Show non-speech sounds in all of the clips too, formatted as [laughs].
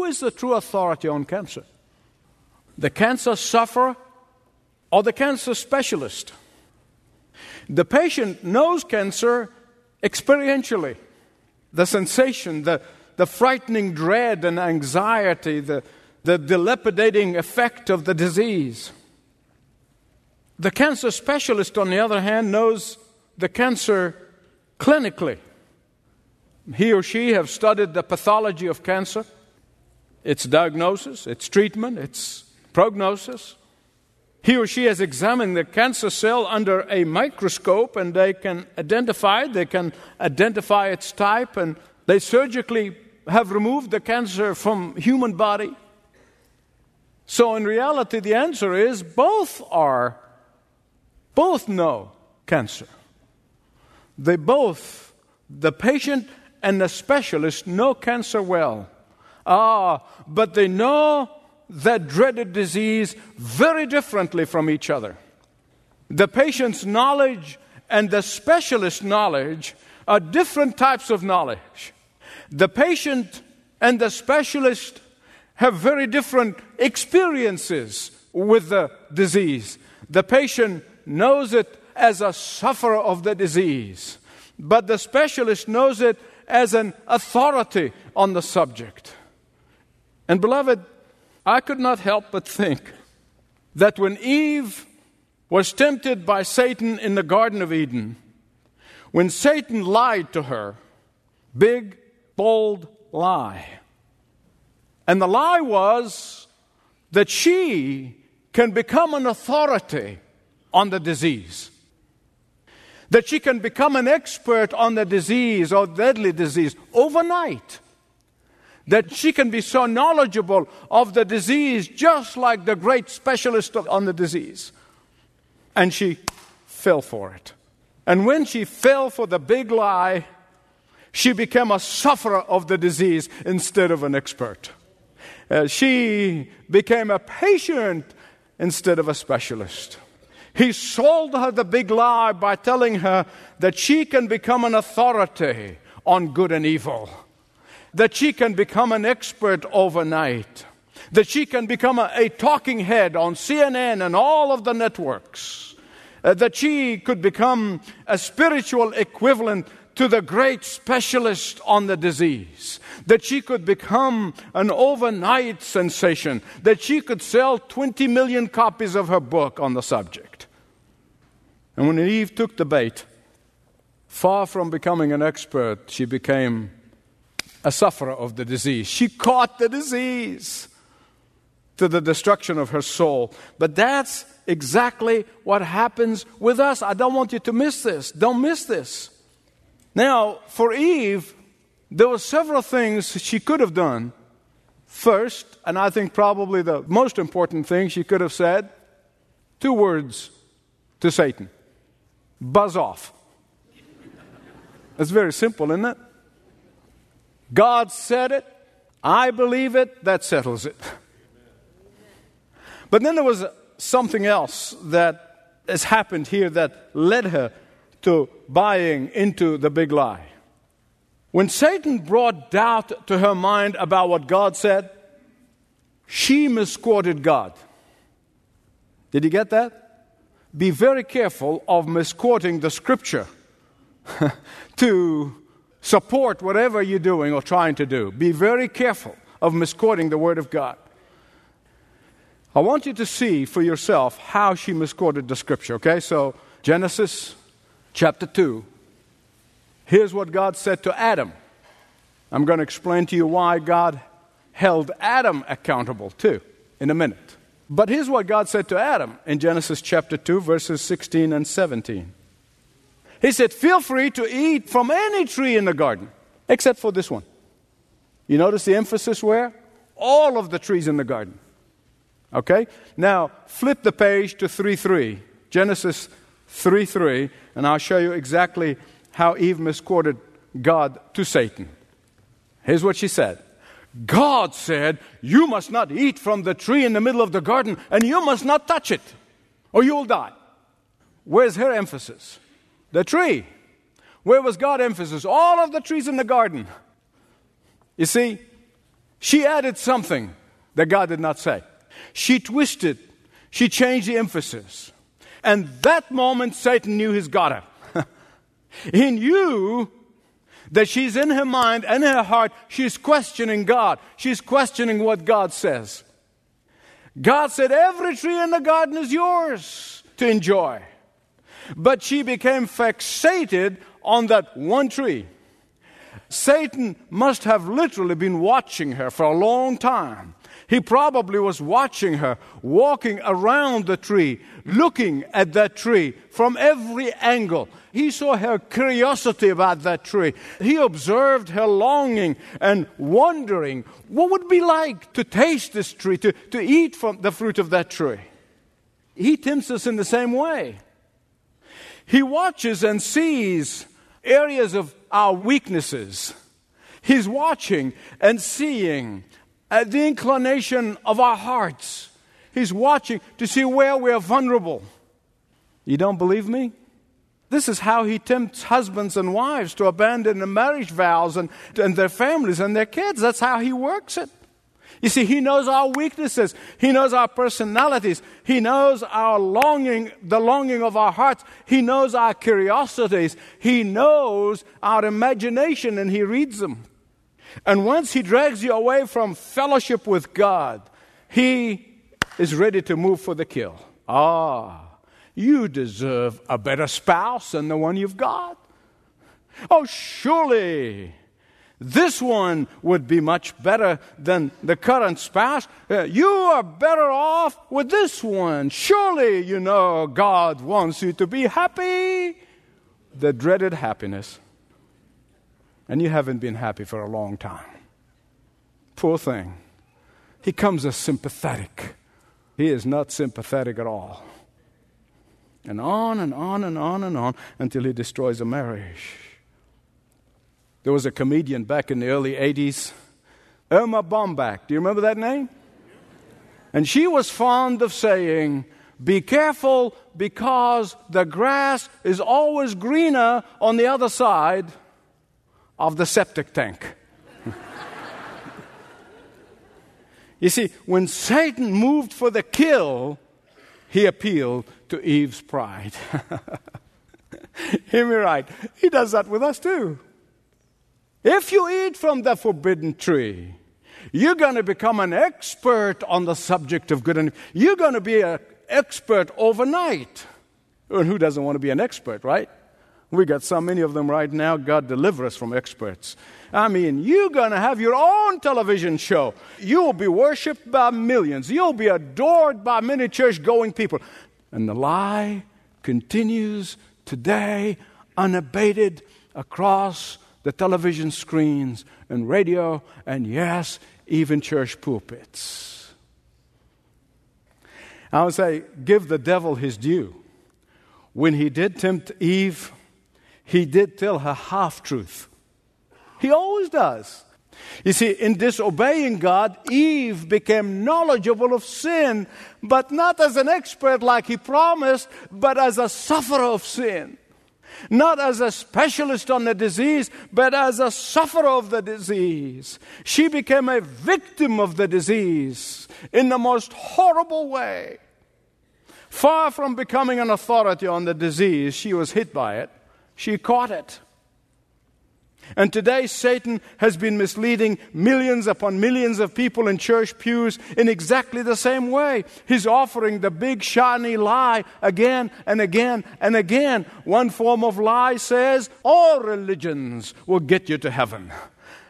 Who is the true authority on cancer? The cancer sufferer or the cancer specialist? The patient knows cancer experientially. The sensation, the, the frightening dread and anxiety, the, the dilapidating effect of the disease. The cancer specialist, on the other hand, knows the cancer clinically. He or she have studied the pathology of cancer, its diagnosis, its treatment, its prognosis. He or she has examined the cancer cell under a microscope and they can identify it, they can identify its type, and they surgically have removed the cancer from human body. So in reality the answer is both are both know cancer. They both the patient and the specialist know cancer well. Ah, but they know that dreaded disease very differently from each other. The patient's knowledge and the specialist's knowledge are different types of knowledge. The patient and the specialist have very different experiences with the disease. The patient knows it as a sufferer of the disease, but the specialist knows it as an authority on the subject. And, beloved, I could not help but think that when Eve was tempted by Satan in the Garden of Eden, when Satan lied to her, big, bold lie, and the lie was that she can become an authority on the disease that she can become an expert on the disease or deadly disease overnight. That she can be so knowledgeable of the disease just like the great specialist on the disease. And she fell for it. And when she fell for the big lie, she became a sufferer of the disease instead of an expert. Uh, she became a patient instead of a specialist. He sold her the big lie by telling her that she can become an authority on good and evil, that she can become an expert overnight, that she can become a, a talking head on CNN and all of the networks, uh, that she could become a spiritual equivalent to the great specialist on the disease, that she could become an overnight sensation, that she could sell 20 million copies of her book on the subject. And when Eve took the bait, far from becoming an expert, she became a sufferer of the disease. She caught the disease to the destruction of her soul. But that's exactly what happens with us. I don't want you to miss this. Don't miss this. Now, for Eve, there were several things she could have done. First, and I think probably the most important thing she could have said, two words to Satan buzz off. It's very simple, isn't it? God said it, I believe it, that settles it. But then there was something else that has happened here that led her to buying into the big lie. When Satan brought doubt to her mind about what God said, she misquoted God. Did you get that? Be very careful of misquoting the scripture [laughs] to support whatever you're doing or trying to do. Be very careful of misquoting the Word of God. I want you to see for yourself how she misquoted the scripture, okay? So, Genesis chapter 2. Here's what God said to Adam. I'm going to explain to you why God held Adam accountable too in a minute. But here's what God said to Adam in Genesis chapter 2, verses 16 and 17. He said, Feel free to eat from any tree in the garden, except for this one. You notice the emphasis where? All of the trees in the garden. Okay? Now, flip the page to 3 3. Genesis 3 3, and I'll show you exactly how Eve misquoted God to Satan. Here's what she said God said, You must not eat from the tree in the middle of the garden, and you must not touch it, or you'll die. Where's her emphasis? The tree. Where was God's emphasis? All of the trees in the garden. You see, She added something that God did not say. She twisted, she changed the emphasis. And that moment, Satan knew he's got her. [laughs] he knew that she's in her mind and her heart, she's questioning God. She's questioning what God says. God said, Every tree in the garden is yours to enjoy. But she became fixated on that one tree. Satan must have literally been watching her for a long time. He probably was watching her walking around the tree, looking at that tree from every angle. He saw her curiosity about that tree. He observed her longing and wondering what would be like to taste this tree, to, to eat from the fruit of that tree. He tempts us in the same way. He watches and sees areas of our weaknesses. He's watching and seeing at the inclination of our hearts. He's watching to see where we are vulnerable. You don't believe me? This is how he tempts husbands and wives to abandon the marriage vows and, and their families and their kids. That's how he works it. You see, he knows our weaknesses. He knows our personalities. He knows our longing, the longing of our hearts. He knows our curiosities. He knows our imagination and he reads them. And once he drags you away from fellowship with God, he is ready to move for the kill. Ah, you deserve a better spouse than the one you've got. Oh, surely this one would be much better than the current spouse. Uh, you are better off with this one. Surely, you know, God wants you to be happy. The dreaded happiness and you haven't been happy for a long time. Poor thing. He comes as sympathetic. He is not sympathetic at all. And on and on and on and on until he destroys a marriage. There was a comedian back in the early 80s, Erma Bombeck. Do you remember that name? And she was fond of saying, Be careful because the grass is always greener on the other side of the septic tank. [laughs] you see, when Satan moved for the kill, he appealed to Eve's pride. [laughs] Hear me right. He does that with us too. If you eat from the forbidden tree, you're going to become an expert on the subject of good and evil. you're going to be an expert overnight. And who doesn't want to be an expert, right? We got so many of them right now. God deliver us from experts. I mean, you're going to have your own television show. You'll be worshiped by millions. You'll be adored by many church going people. And the lie continues today unabated across the television screens and radio and, yes, even church pulpits. I would say, give the devil his due. When he did tempt Eve, he did tell her half truth. He always does. You see, in disobeying God, Eve became knowledgeable of sin, but not as an expert like he promised, but as a sufferer of sin. Not as a specialist on the disease, but as a sufferer of the disease. She became a victim of the disease in the most horrible way. Far from becoming an authority on the disease, she was hit by it. She caught it. And today, Satan has been misleading millions upon millions of people in church pews in exactly the same way. He's offering the big, shiny lie again and again and again. One form of lie says all religions will get you to heaven.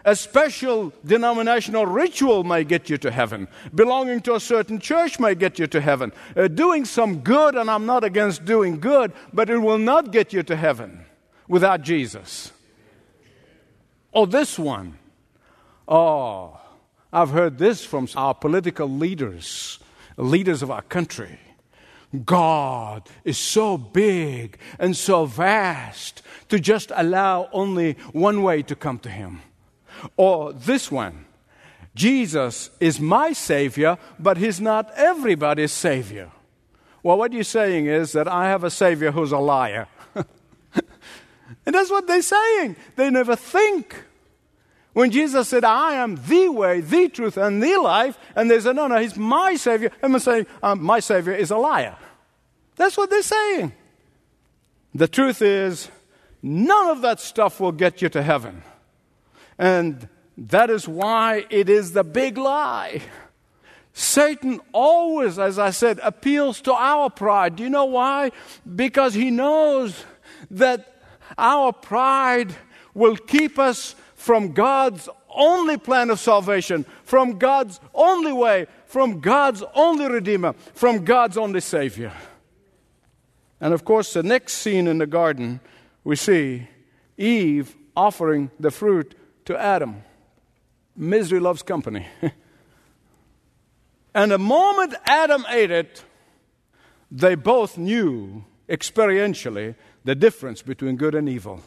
A special denominational ritual may get you to heaven. Belonging to a certain church may get you to heaven. Uh, doing some good, and I'm not against doing good, but it will not get you to heaven without Jesus. Or this one. Oh, I've heard this from our political leaders, leaders of our country. God is so big and so vast to just allow only one way to come to Him. Or this one Jesus is my Savior, but He's not everybody's Savior. Well, what you're saying is that I have a Savior who's a liar. And that's what they're saying. They never think. When Jesus said, I am the way, the truth, and the life, and they said, no, no, he's my Savior, and I'm saying, um, my Savior is a liar. That's what they're saying. The truth is, none of that stuff will get you to heaven. And that is why it is the big lie. Satan always, as I said, appeals to our pride. Do you know why? Because he knows that our pride will keep us from God's only plan of salvation, from God's only way, from God's only Redeemer, from God's only Savior. And of course, the next scene in the garden, we see Eve offering the fruit to Adam. Misery loves company. [laughs] and the moment Adam ate it, they both knew experientially the difference between good and evil.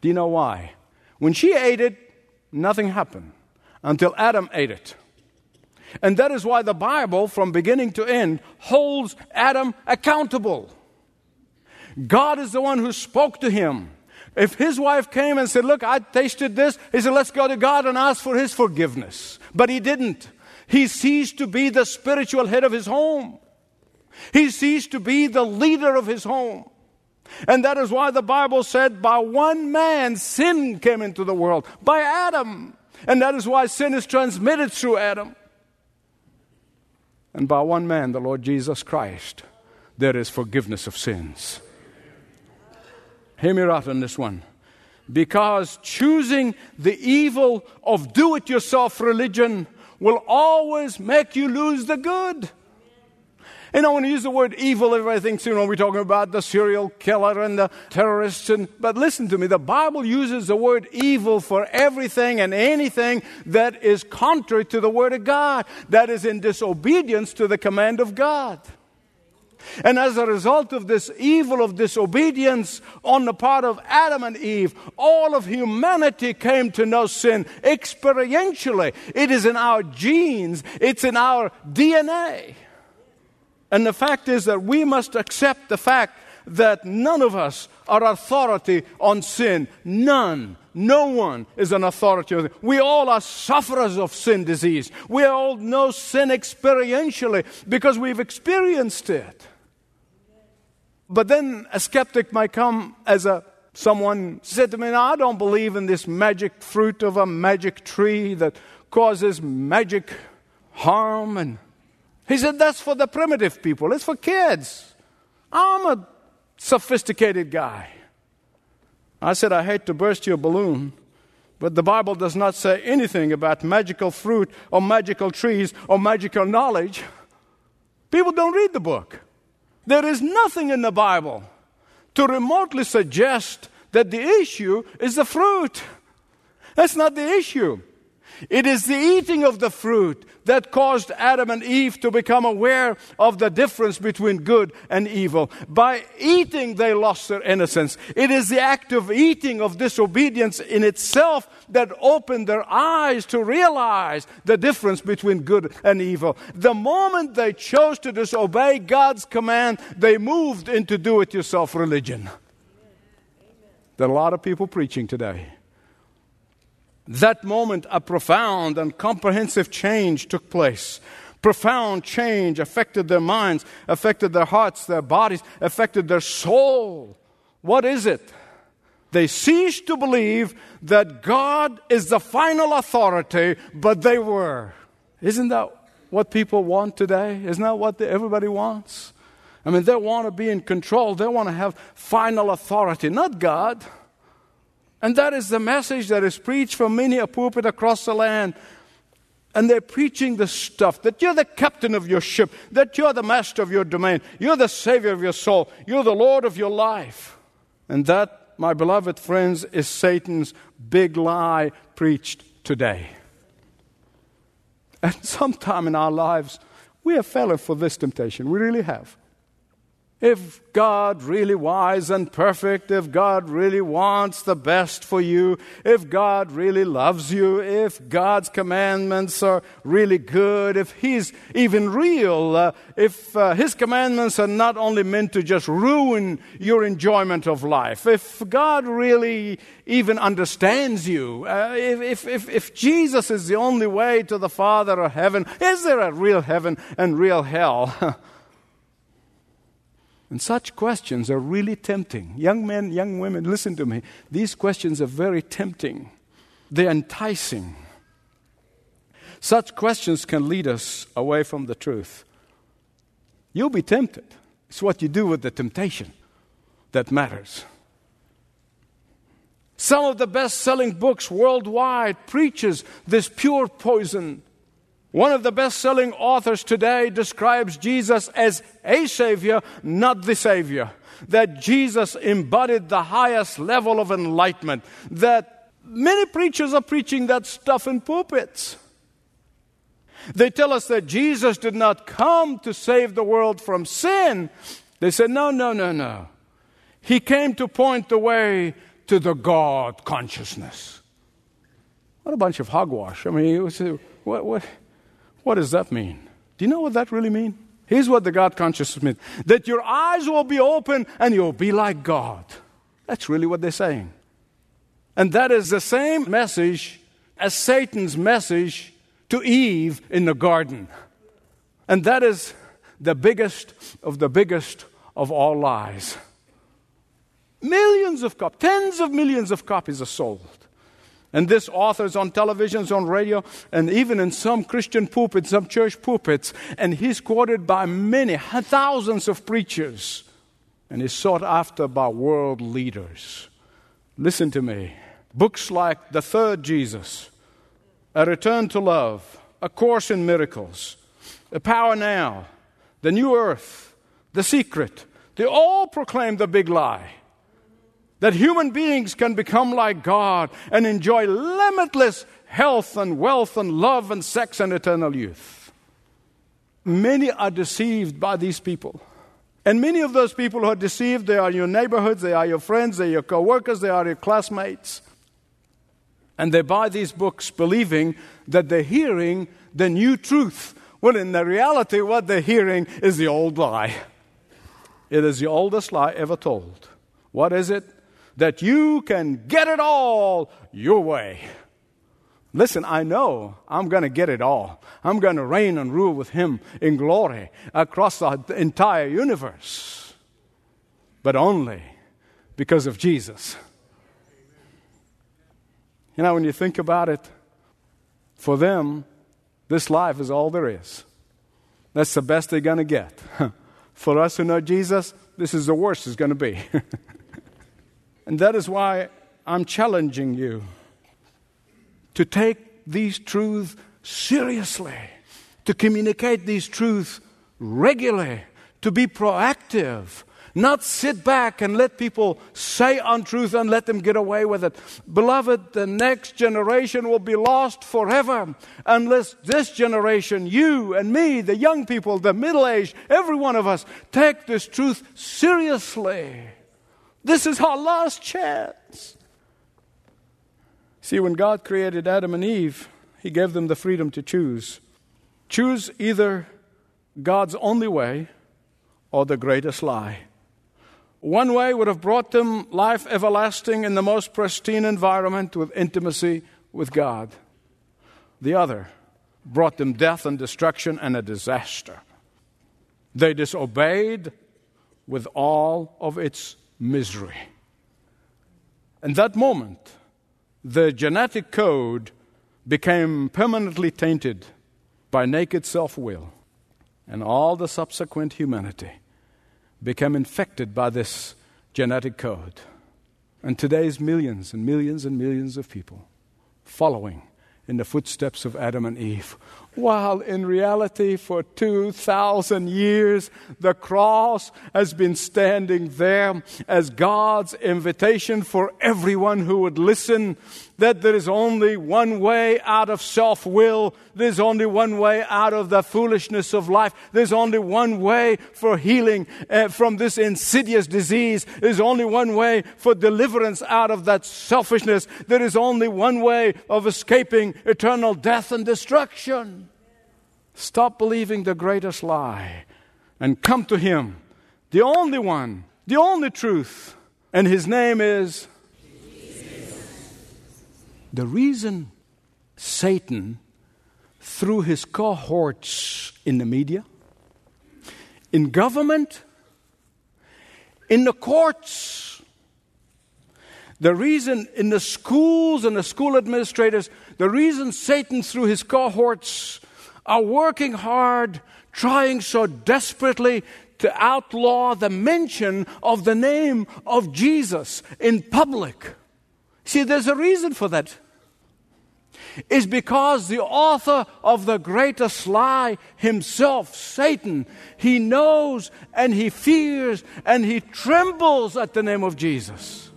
Do you know why? When she ate it, nothing happened until Adam ate it. And that is why the Bible, from beginning to end, holds Adam accountable. God is the one who spoke to him. If his wife came and said, Look, I tasted this, he said, Let's go to God and ask for his forgiveness. But he didn't. He ceased to be the spiritual head of his home, he ceased to be the leader of his home. And that is why the Bible said, by one man sin came into the world, by Adam. And that is why sin is transmitted through Adam. And by one man, the Lord Jesus Christ, there is forgiveness of sins. Hear me out on this one. Because choosing the evil of do it yourself religion will always make you lose the good. You know, when to use the word evil, everybody thinks, you know, we're talking about the serial killer and the terrorists. And, but listen to me, the Bible uses the word evil for everything and anything that is contrary to the Word of God, that is in disobedience to the command of God. And as a result of this evil of disobedience on the part of Adam and Eve, all of humanity came to know sin experientially. It is in our genes, it's in our DNA. And the fact is that we must accept the fact that none of us are authority on sin. None. No one is an authority. We all are sufferers of sin disease. We all know sin experientially because we've experienced it. But then a skeptic might come as a someone said to me, I don't believe in this magic fruit of a magic tree that causes magic harm and he said, That's for the primitive people, it's for kids. I'm a sophisticated guy. I said, I hate to burst your balloon, but the Bible does not say anything about magical fruit or magical trees or magical knowledge. People don't read the book. There is nothing in the Bible to remotely suggest that the issue is the fruit. That's not the issue. It is the eating of the fruit that caused Adam and Eve to become aware of the difference between good and evil. By eating, they lost their innocence. It is the act of eating of disobedience in itself that opened their eyes to realize the difference between good and evil. The moment they chose to disobey God's command, they moved into do it yourself religion. There are a lot of people preaching today that moment, a profound and comprehensive change took place. Profound change affected their minds, affected their hearts, their bodies, affected their soul. What is it? They ceased to believe that God is the final authority, but they were. Isn't that what people want today? Isn't that what everybody wants? I mean, they want to be in control, they want to have final authority, not God. And that is the message that is preached from many a pulpit across the land. And they're preaching the stuff that you're the captain of your ship, that you're the master of your domain, you're the savior of your soul, you're the Lord of your life. And that, my beloved friends, is Satan's big lie preached today. And [laughs] sometime in our lives, we have fallen for this temptation. We really have. If God really wise and perfect, if God really wants the best for you, if God really loves you, if God's commandments are really good, if He's even real, uh, if uh, His commandments are not only meant to just ruin your enjoyment of life, if God really even understands you, uh, if, if, if, Jesus is the only way to the Father or heaven, is there a real heaven and real hell? [laughs] And such questions are really tempting. Young men, young women, listen to me. These questions are very tempting, they're enticing. Such questions can lead us away from the truth. You'll be tempted. It's what you do with the temptation that matters. Some of the best selling books worldwide preaches this pure poison one of the best selling authors today describes Jesus as a Savior, not the Savior. That Jesus embodied the highest level of enlightenment. That many preachers are preaching that stuff in pulpits. They tell us that Jesus did not come to save the world from sin. They said, no, no, no, no. He came to point the way to the God consciousness. What a bunch of hogwash. I mean, what, what, what does that mean? Do you know what that really means? Here's what the God consciousness means that your eyes will be open and you'll be like God. That's really what they're saying. And that is the same message as Satan's message to Eve in the garden. And that is the biggest of the biggest of all lies. Millions of copies, tens of millions of copies are sold. And this author is on televisions, on radio, and even in some Christian pulpits, some church pulpits. And he's quoted by many, thousands of preachers. And he's sought after by world leaders. Listen to me. Books like The Third Jesus, A Return to Love, A Course in Miracles, The Power Now, The New Earth, The Secret, they all proclaim the big lie that human beings can become like God and enjoy limitless health and wealth and love and sex and eternal youth. Many are deceived by these people. And many of those people who are deceived, they are your neighborhoods, they are your friends, they are your coworkers, they are your classmates. And they buy these books believing that they're hearing the new truth. When in the reality, what they're hearing is the old lie. It is the oldest lie ever told. What is it? That you can get it all your way. Listen, I know I'm going to get it all. I'm going to reign and rule with Him in glory across the entire universe. But only because of Jesus. You know, when you think about it, for them, this life is all there is. That's the best they're going to get. [laughs] for us who know Jesus, this is the worst it's going to be. [laughs] And that is why I'm challenging you to take these truths seriously, to communicate these truths regularly, to be proactive, not sit back and let people say untruth and let them get away with it. Beloved, the next generation will be lost forever unless this generation, you and me, the young people, the middle aged, every one of us, take this truth seriously. This is our last chance. See, when God created Adam and Eve, He gave them the freedom to choose. Choose either God's only way or the greatest lie. One way would have brought them life everlasting in the most pristine environment with intimacy with God. The other brought them death and destruction and a disaster. They disobeyed with all of its misery. In that moment, the genetic code became permanently tainted by naked self will, and all the subsequent humanity became infected by this genetic code. And today's millions and millions and millions of people following in the footsteps of Adam and Eve while in reality, for 2,000 years, the cross has been standing there as God's invitation for everyone who would listen that there is only one way out of self will. There's only one way out of the foolishness of life. There's only one way for healing uh, from this insidious disease. There's only one way for deliverance out of that selfishness. There is only one way of escaping eternal death and destruction. Stop believing the greatest lie and come to Him, the only one, the only truth. And His name is Jesus. the reason Satan, through his cohorts in the media, in government, in the courts, the reason in the schools and the school administrators, the reason Satan, through his cohorts, are working hard, trying so desperately to outlaw the mention of the name of Jesus in public. See, there's a reason for that is because the author of the greatest lie himself, Satan, he knows and he fears and he trembles at the name of Jesus.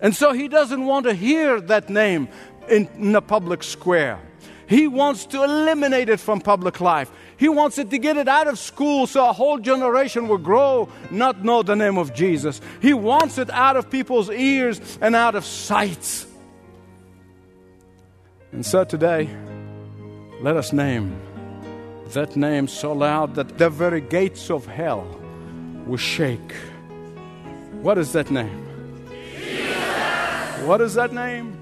And so he doesn't want to hear that name in, in the public square. He wants to eliminate it from public life. He wants it to get it out of school so a whole generation will grow, not know the name of Jesus. He wants it out of people's ears and out of sight. And so today, let us name that name so loud that the very gates of hell will shake. What is that name? Jesus. What is that name?